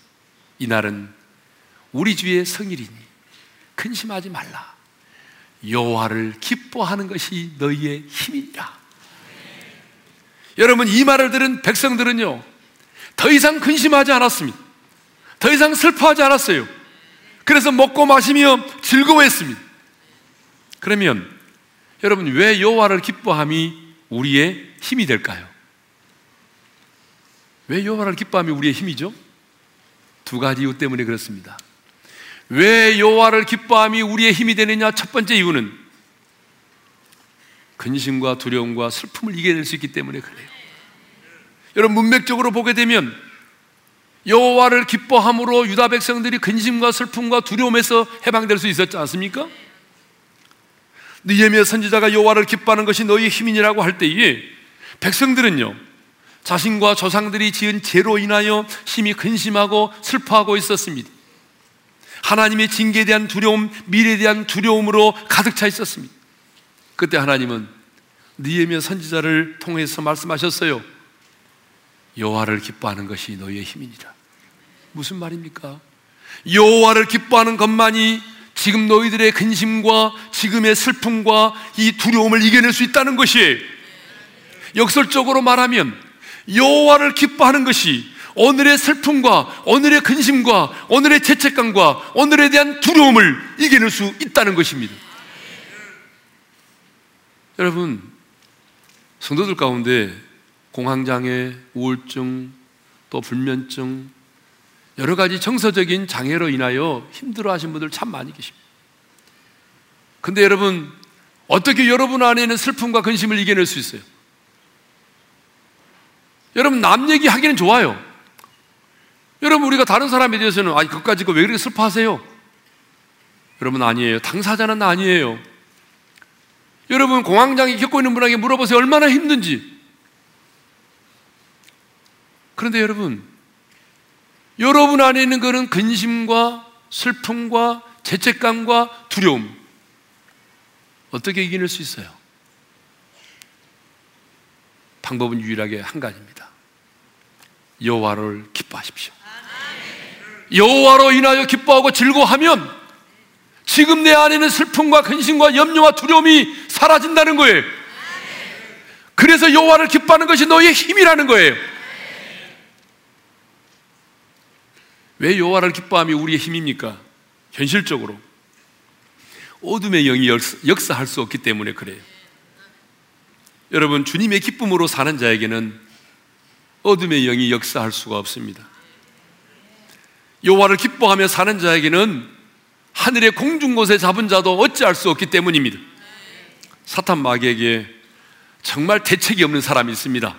[SPEAKER 1] 이날은 우리 주의 성일이니 근심하지 말라. 여호와를 기뻐하는 것이 너희의 힘이니라. 여러분 이 말을 들은 백성들은요 더 이상 근심하지 않았습니다. 더 이상 슬퍼하지 않았어요. 그래서 먹고 마시며 즐거워했습니다. 그러면 여러분 왜 여호와를 기뻐함이 우리의 힘이 될까요? 왜 여호와를 기뻐함이 우리의 힘이죠? 두 가지 이유 때문에 그렇습니다. 왜 여호와를 기뻐함이 우리의 힘이 되느냐? 첫 번째 이유는 근심과 두려움과 슬픔을 이겨낼 수 있기 때문에 그래요. 여러분 문맥적으로 보게 되면 여호와를 기뻐함으로 유다 백성들이 근심과 슬픔과 두려움에서 해방될 수 있었지 않습니까? 느헤미야 선지자가 여호와를 기뻐하는 것이 너희의 힘이니라고 할 때에 백성들은요 자신과 조상들이 지은 죄로 인하여 심히 근심하고 슬퍼하고 있었습니다. 하나님의 징계에 대한 두려움, 미래에 대한 두려움으로 가득 차 있었습니다. 그때 하나님은 느헤미야 선지자를 통해서 말씀하셨어요. 여호와를 기뻐하는 것이 너희의 힘이니라. 무슨 말입니까? 여호와를 기뻐하는 것만이 지금 너희들의 근심과 지금의 슬픔과 이 두려움을 이겨낼 수 있다는 것이에요. 역설적으로 말하면 여호와를 기뻐하는 것이 오늘의 슬픔과 오늘의 근심과 오늘의 죄책감과 오늘에 대한 두려움을 이겨낼 수 있다는 것입니다. 여러분, 성도들 가운데 공황장애, 우울증, 또 불면증, 여러 가지 정서적인 장애로 인하여 힘들어 하신 분들 참 많이 계십니다. 근데 여러분, 어떻게 여러분 안에는 슬픔과 근심을 이겨낼 수 있어요? 여러분, 남 얘기 하기는 좋아요. 여러분, 우리가 다른 사람에 대해서는, 아, 그것 가지고 왜 그렇게 슬퍼하세요? 여러분, 아니에요. 당사자는 아니에요. 여러분, 공황장애 겪고 있는 분에게 물어보세요. 얼마나 힘든지. 그런데 여러분, 여러분 안에 있는 것은 근심과 슬픔과 죄책감과 두려움. 어떻게 이겨낼 수 있어요? 방법은 유일하게 한 가지입니다. 여호와를 기뻐하십시오. 여호와로 인하여 기뻐하고 즐거워하면 지금 내 안에 는 슬픔과 근심과 염려와 두려움이 사라진다는 거예요. 그래서 여호와를 기뻐하는 것이 너의 힘이라는 거예요. 왜 여호와를 기뻐함이 우리의 힘입니까? 현실적으로 어둠의 영이 역사할 수 없기 때문에 그래요. 여러분 주님의 기쁨으로 사는 자에게는 어둠의 영이 역사할 수가 없습니다. 여호와를 기뻐하며 사는 자에게는 하늘의 공중 곳에 잡은 자도 어찌할 수 없기 때문입니다. 사탄 마귀에게 정말 대책이 없는 사람이 있습니다.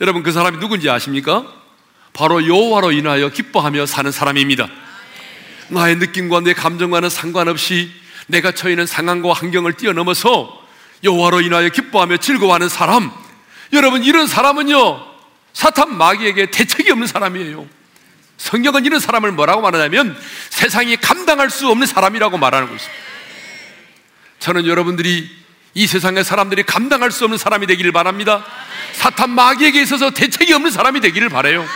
[SPEAKER 1] 여러분 그 사람이 누군지 아십니까? 바로 여호와로 인하여 기뻐하며 사는 사람입니다. 나의 느낌과 내 감정과는 상관없이 내가 처해 있는 상황과 환경을 뛰어넘어서 여호와로 인하여 기뻐하며 즐거워하는 사람. 여러분 이런 사람은요 사탄 마귀에게 대책이 없는 사람이에요. 성경은 이런 사람을 뭐라고 말하냐면 세상이 감당할 수 없는 사람이라고 말하는 것입니다. 저는 여러분들이 이 세상의 사람들이 감당할 수 없는 사람이 되기를 바랍니다. 사탄 마귀에게 있어서 대책이 없는 사람이 되기를 바래요.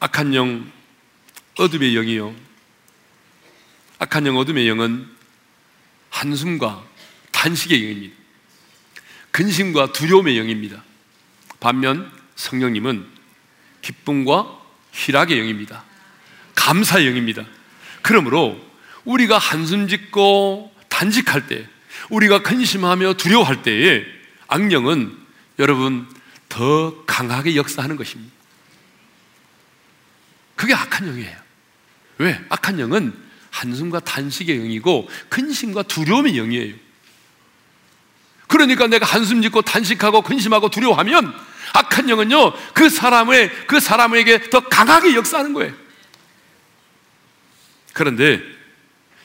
[SPEAKER 1] 악한 영, 어둠의 영이요. 악한 영, 어둠의 영은 한숨과 단식의 영입니다. 근심과 두려움의 영입니다. 반면 성령님은 기쁨과 희락의 영입니다. 감사의 영입니다. 그러므로 우리가 한숨 짓고 단식할 때, 우리가 근심하며 두려워할 때에 악령은 여러분 더 강하게 역사하는 것입니다. 그게 악한 영이에요. 왜? 악한 영은 한숨과 단식의 영이고 근심과 두려움의 영이에요. 그러니까 내가 한숨 짓고 단식하고 근심하고 두려워하면 악한 영은요 그 사람의 그 사람에게 더 강하게 역사하는 거예요. 그런데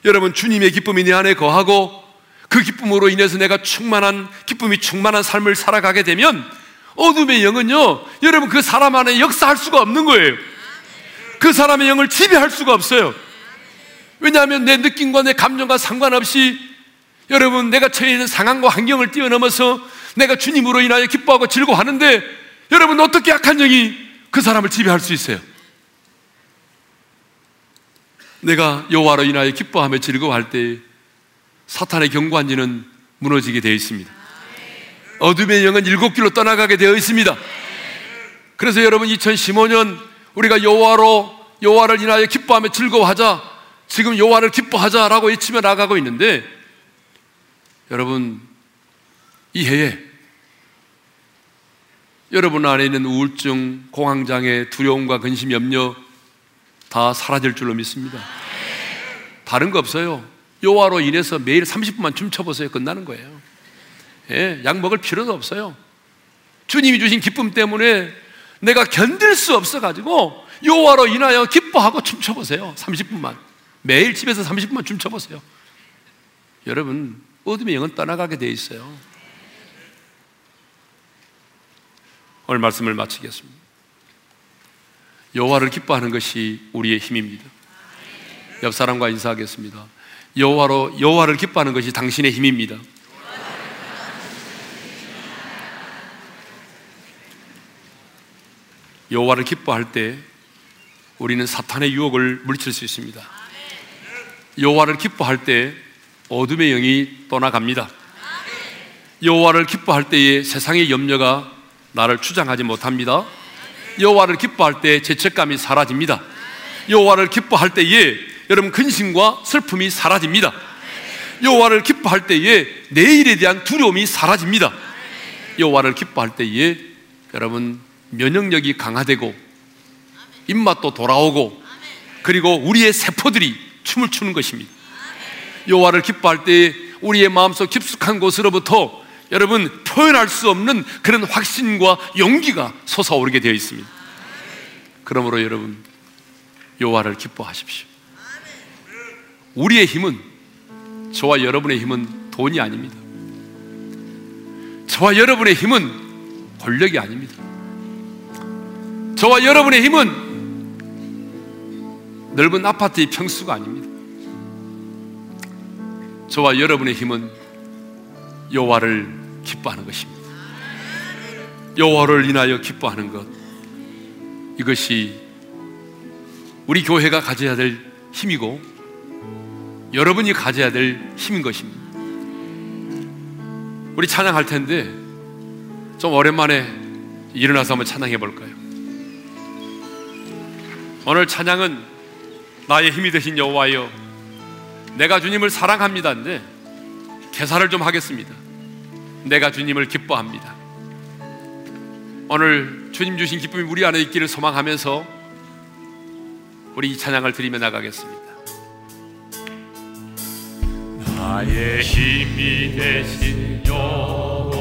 [SPEAKER 1] 여러분 주님의 기쁨이 내 안에 거하고 그 기쁨으로 인해서 내가 충만한 기쁨이 충만한 삶을 살아가게 되면 어둠의 영은요 여러분 그 사람 안에 역사할 수가 없는 거예요. 그 사람의 영을 지배할 수가 없어요. 왜냐하면 내 느낌과 내 감정과 상관없이 여러분 내가 처해 있는 상황과 환경을 뛰어넘어서 내가 주님으로 인하여 기뻐하고 즐거워하는데 여러분 어떻게 악한 영이 그 사람을 지배할 수 있어요? 내가 여호와로 인하여 기뻐하며 즐거워할 때 사탄의 경관지는 무너지게 되어 있습니다. 어둠의 영은 일곱 길로 떠나가게 되어 있습니다. 그래서 여러분 2015년 우리가 여호와로 여호와를 인하여 기뻐하며 즐거워하자. 지금 여호와를 기뻐하자라고 외치며 나가고 있는데 여러분 이 해에 여러분 안에 있는 우울증, 공황장애, 두려움과 근심, 염려 다 사라질 줄로 믿습니다. 다른 거 없어요. 여호와로 인해서 매일 30분만 춤춰보세요. 끝나는 거예요. 예, 약 먹을 필요도 없어요. 주님이 주신 기쁨 때문에 내가 견딜 수 없어가지고 여호와로 인하여 기뻐하고 춤춰보세요. 30분만. 매일 집에서 30분만 춤춰보세요. 여러분, 어둠의 영은 떠나가게 돼 있어요. 오늘 말씀을 마치겠습니다. 여호와를 기뻐하는 것이 우리의 힘입니다. 옆 사람과 인사하겠습니다. 여호와로 여호와를 기뻐하는 것이 당신의 힘입니다. 여호와를 기뻐할 때 우리는 사탄의 유혹을 물칠 수 있습니다. 여호와를 기뻐할 때 어둠의 영이 떠나갑니다. 여호와를 기뻐할 때에 세상의 염려가 나를 주장하지 못합니다. 여호와를 기뻐할 때 죄책감이 사라집니다. 여호와를 기뻐할 때에 여러분 근심과 슬픔이 사라집니다. 여호와를 기뻐할 때에 내일에 대한 두려움이 사라집니다. 여호와를 기뻐할 때에 여러분 면역력이 강화되고 입맛도 돌아오고 그리고 우리의 세포들이 춤을 추는 것입니다. 여호와를 기뻐할 때 우리의 마음속 깊숙한 곳으로부터 여러분 표현할 수 없는 그런 확신과 용기가 솟아오르게 되어 있습니다. 그러므로 여러분 여호와를 기뻐하십시오. 우리의 힘은 저와 여러분의 힘은 돈이 아닙니다. 저와 여러분의 힘은 권력이 아닙니다. 저와 여러분의 힘은 넓은 아파트의 평수가 아닙니다. 저와 여러분의 힘은 여호와를 기뻐하는 것입니다. 여호와를 인하여 기뻐하는 것 이것이 우리 교회가 가져야 될 힘이고 여러분이 가져야 될 힘인 것입니다. 우리 찬양할 텐데 좀 오랜만에 일어나서 한번 찬양해 볼까요? 오늘 찬양은 나의 힘이 되신 여호와여 내가 주님을 사랑합니다인데 개사를 좀 하겠습니다. 내가 주님을 기뻐합니다. 오늘 주님 주신 기쁨이 우리 안에 있기를 소망하면서 우리 이 찬양을 드리며 나가겠습니다.
[SPEAKER 2] 나의 힘이 되신 여호와여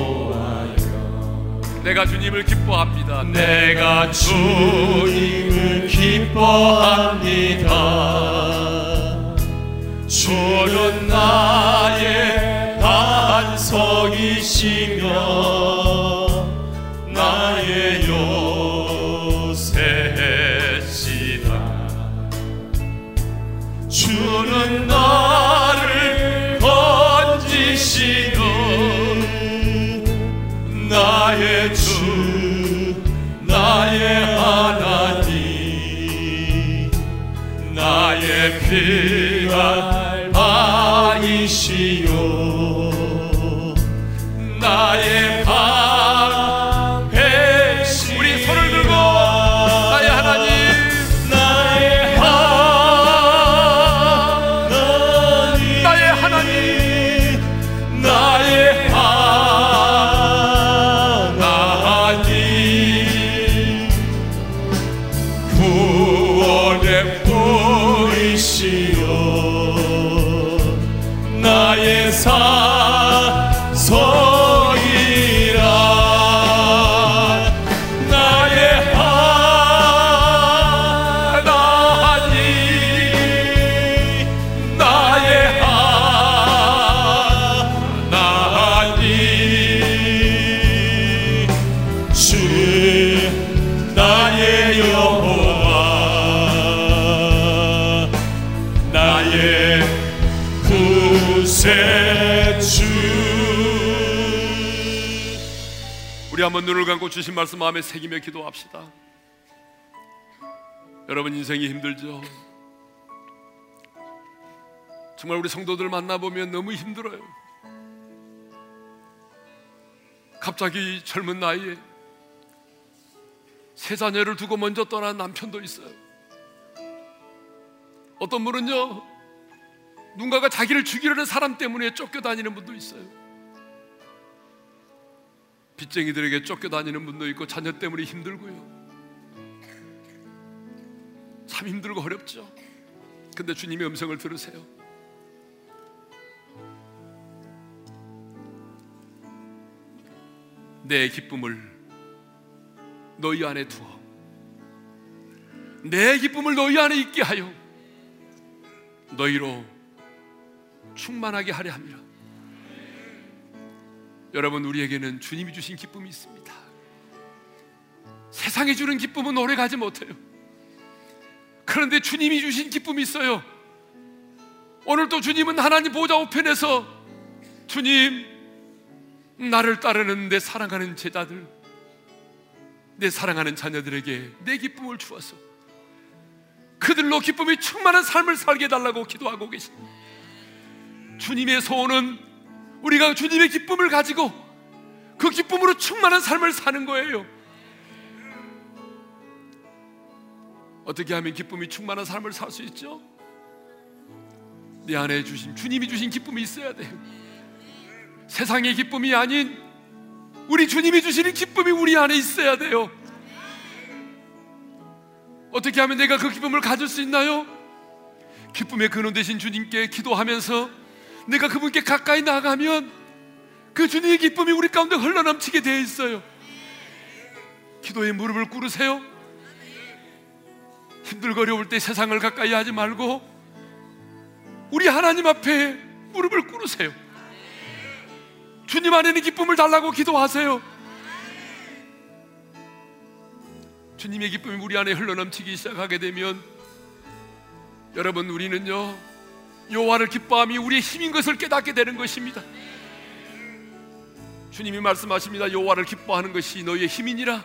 [SPEAKER 1] 내가 주님을 기뻐합니다.
[SPEAKER 2] 내가 주님을 기뻐합니다 주는 나의 반석이시며 피할 바이시
[SPEAKER 1] 주신 말씀 마음에 새기며 기도합시다. 여러분 인생이 힘들죠. 정말 우리 성도들 만나보면 너무 힘들어요. 갑자기 젊은 나이에 세 자녀를 두고 먼저 떠난 남편도 있어요. 어떤 분은요, 누군가가 자기를 죽이려는 사람 때문에 쫓겨다니는 분도 있어요. 빚쟁이들에게 쫓겨다니는 분도 있고 자녀 때문에 힘들고요. 참 힘들고 어렵죠. 근데 주님의 음성을 들으세요. 내 기쁨을 너희 안에 두어 내 기쁨을 너희 안에 있게 하여 너희로 충만하게 하려 함이라. 여러분 우리에게는 주님이 주신 기쁨이 있습니다. 세상이 주는 기쁨은 오래 가지 못해요. 그런데 주님이 주신 기쁨이 있어요. 오늘 또 주님은 하나님 보좌 우편에서 주님 나를 따르는 내 사랑하는 제자들 내 사랑하는 자녀들에게 내 기쁨을 주어서 그들로 기쁨이 충만한 삶을 살게 해달라고 기도하고 계십니다. 주님의 소원은 우리가 주님의 기쁨을 가지고 그 기쁨으로 충만한 삶을 사는 거예요. 어떻게 하면 기쁨이 충만한 삶을 살 수 있죠? 내 안에 주신 주님이 주신 기쁨이 있어야 돼요. 세상의 기쁨이 아닌 우리 주님이 주시는 기쁨이 우리 안에 있어야 돼요. 어떻게 하면 내가 그 기쁨을 가질 수 있나요? 기쁨의 근원 되신 주님께 기도하면서 내가 그분께 가까이 나가면 그 주님의 기쁨이 우리 가운데 흘러넘치게 되어 있어요. 기도에 무릎을 꿇으세요. 힘들고 어려울 때 세상을 가까이 하지 말고 우리 하나님 앞에 무릎을 꿇으세요. 주님 안에는 기쁨을 달라고 기도하세요. 주님의 기쁨이 우리 안에 흘러넘치기 시작하게 되면 여러분 우리는요 여호와를 기뻐함이 우리의 힘인 것을 깨닫게 되는 것입니다. 주님이 말씀하십니다. 여호와를 기뻐하는 것이 너희의 힘이니라.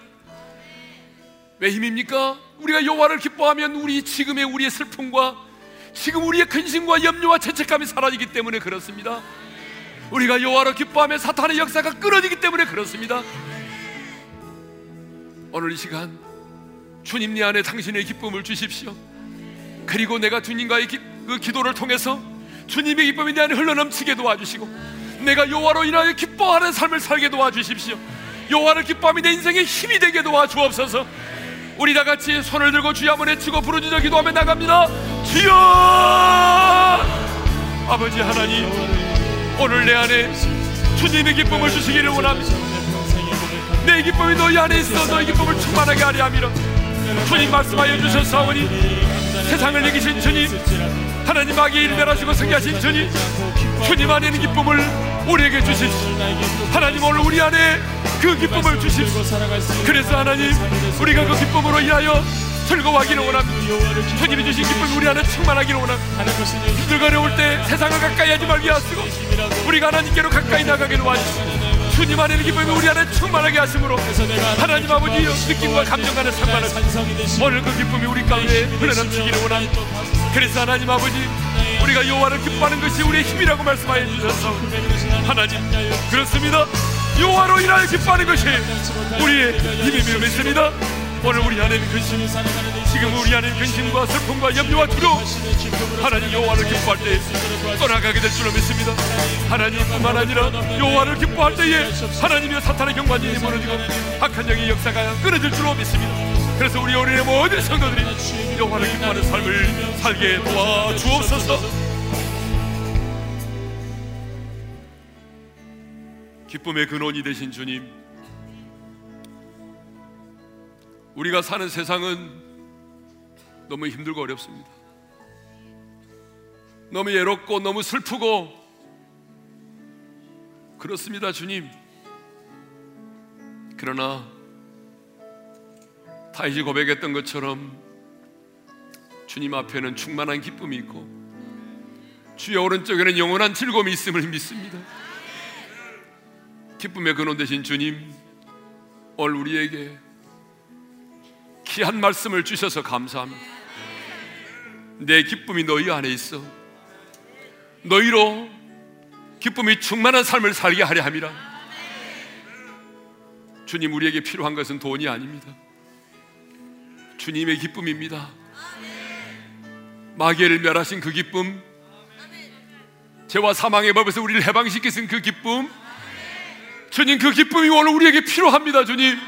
[SPEAKER 1] 왜 힘입니까? 우리가 여호와를 기뻐하면 우리 지금의 우리의 슬픔과 지금 우리의 근심과 염려와 죄책감이 사라지기 때문에 그렇습니다. 우리가 여호와를 기뻐하면 사탄의 역사가 끊어지기 때문에 그렇습니다. 오늘 이 시간 주님 내 안에 당신의 기쁨을 주십시오. 그리고 내가 주님과의 기, 그 기도를 통해서 주님의 기쁨이 내 안에 흘러넘치게 도와주시고 내가 여호와로 인하여 기뻐하는 삶을 살게 도와주십시오. 여호와를 기뻐함이 내 인생의 힘이 되게 도와주옵소서. 우리 다 같이 손을 들고 주여 한번 외치고 부르짖어 기도하며 나갑니다. 주여! 아버지 하나님 오늘 내 안에 주님의 기쁨을 주시기를 원합니다. 내 기쁨이 너희 안에 있어 너희 기쁨을 충만하게 하려 함이라. 주님 말씀하여 주셨사오니 세상을 이기신 주님 하나님 마귀 일멸하시고 승리하신 주님 주님 안에 있는 기쁨을 우리에게 주십시오. 하나님 오늘 우리 안에 그 기쁨을 주십시오. 그래서 하나님 우리가 그 기쁨으로 인하여 즐거워하기를 원합니다. 주님이 주신 기쁨이 우리 안에 충만하기를 원합니다. 힘들고 어려울 때 세상을 가까이 하지 말게 하시고 우리가 하나님께로 가까이 나가게 도와주시고 주님 안에 기쁨이 우리 안에 충만하게 하심으로 하나님 아버지 느낌과 감정과는 상관없이 오늘 그 기쁨이 우리 가운데 흘러넘치기를 원합니다 그래서 하나님 아버지 우리가 여호와를 기뻐하는 것이 우리의 힘이라고 말씀하여 주셨어 하나님 그렇습니다. 여호와로 인하여 기뻐하는 것이 우리의 힘임을 믿습니다. 오늘 우리 안에 근심 지금 우리 안에 근심과 슬픔과 염려와 두려움 하나님 여호와를 기뻐할 때 떠나가게 될 줄로 믿습니다. 하나님뿐만 아니라 여호와를 기뻐할 때에 하나님의 사탄의 경관이 무너지고 악한 영의 역사가 끊어질 줄로 믿습니다 그래서 우리 오늘의 모든 성도들이 여호와를 기뻐하는 삶을 살게 도와주옵소서 기쁨의 근원이 되신 주님 우리가 사는 세상은 너무 힘들고 어렵습니다. 너무 외롭고 너무 슬프고 그렇습니다, 주님. 그러나 다윗이 고백했던 것처럼 주님 앞에는 충만한 기쁨이 있고 주의 오른쪽에는 영원한 즐거움이 있음을 믿습니다. 기쁨의 근원 되신 주님, 오늘 우리에게 귀한 말씀을 주셔서 감사합니다. 내 기쁨이 너희 안에 있어. 너희로 기쁨이 충만한 삶을 살게 하려 함이라. 주님 우리에게 필요한 것은 돈이 아닙니다. 주님의 기쁨입니다. 마귀를 멸하신 그 기쁨, 죄와 사망의 법에서 우리를 해방시키신 그 기쁨, 주님 그 기쁨이 오늘 우리에게 필요합니다, 주님.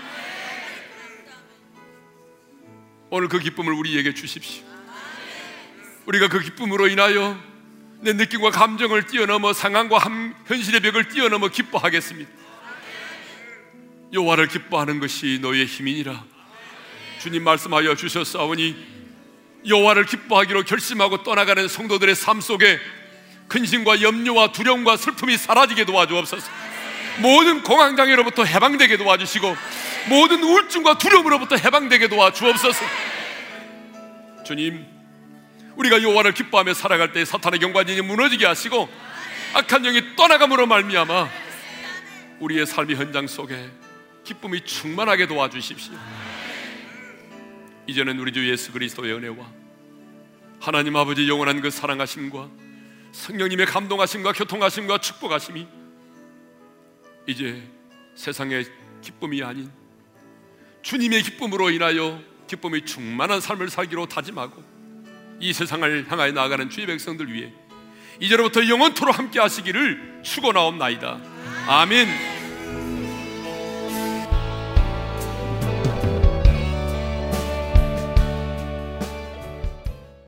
[SPEAKER 1] 오늘 그 기쁨을 우리에게 주십시오. 우리가 그 기쁨으로 인하여 내 느낌과 감정을 뛰어넘어 상황과 함, 현실의 벽을 뛰어넘어 기뻐하겠습니다. 여호와를 기뻐하는 것이 너의 힘이니라. 주님 말씀하여 주셨사오니 여호와를 기뻐하기로 결심하고 떠나가는 성도들의 삶 속에 근심과 염려와 두려움과 슬픔이 사라지게 도와주옵소서. 모든 공황장애로부터 해방되게 도와주시고 모든 우울증과 두려움으로부터 해방되게 도와주옵소서. 주님, 우리가 여호와를 기뻐하며 살아갈 때 사탄의 경관이 무너지게 하시고 악한 영이 떠나감으로 말미암아 우리의 삶의 현장 속에 기쁨이 충만하게 도와주십시오. 이제는 우리 주 예수 그리스도의 은혜와 하나님 아버지 영원한 그 사랑하심과 성령님의 감동하심과 교통하심과 축복하심이 이제 세상의 기쁨이 아닌 주님의 기쁨으로 인하여 기쁨이 충만한 삶을 살기로 다짐하고 이 세상을 향하여 나아가는 주의 백성들 위해 이제로부터 영원토록 함께 하시기를 축원하옵나이다. 아멘.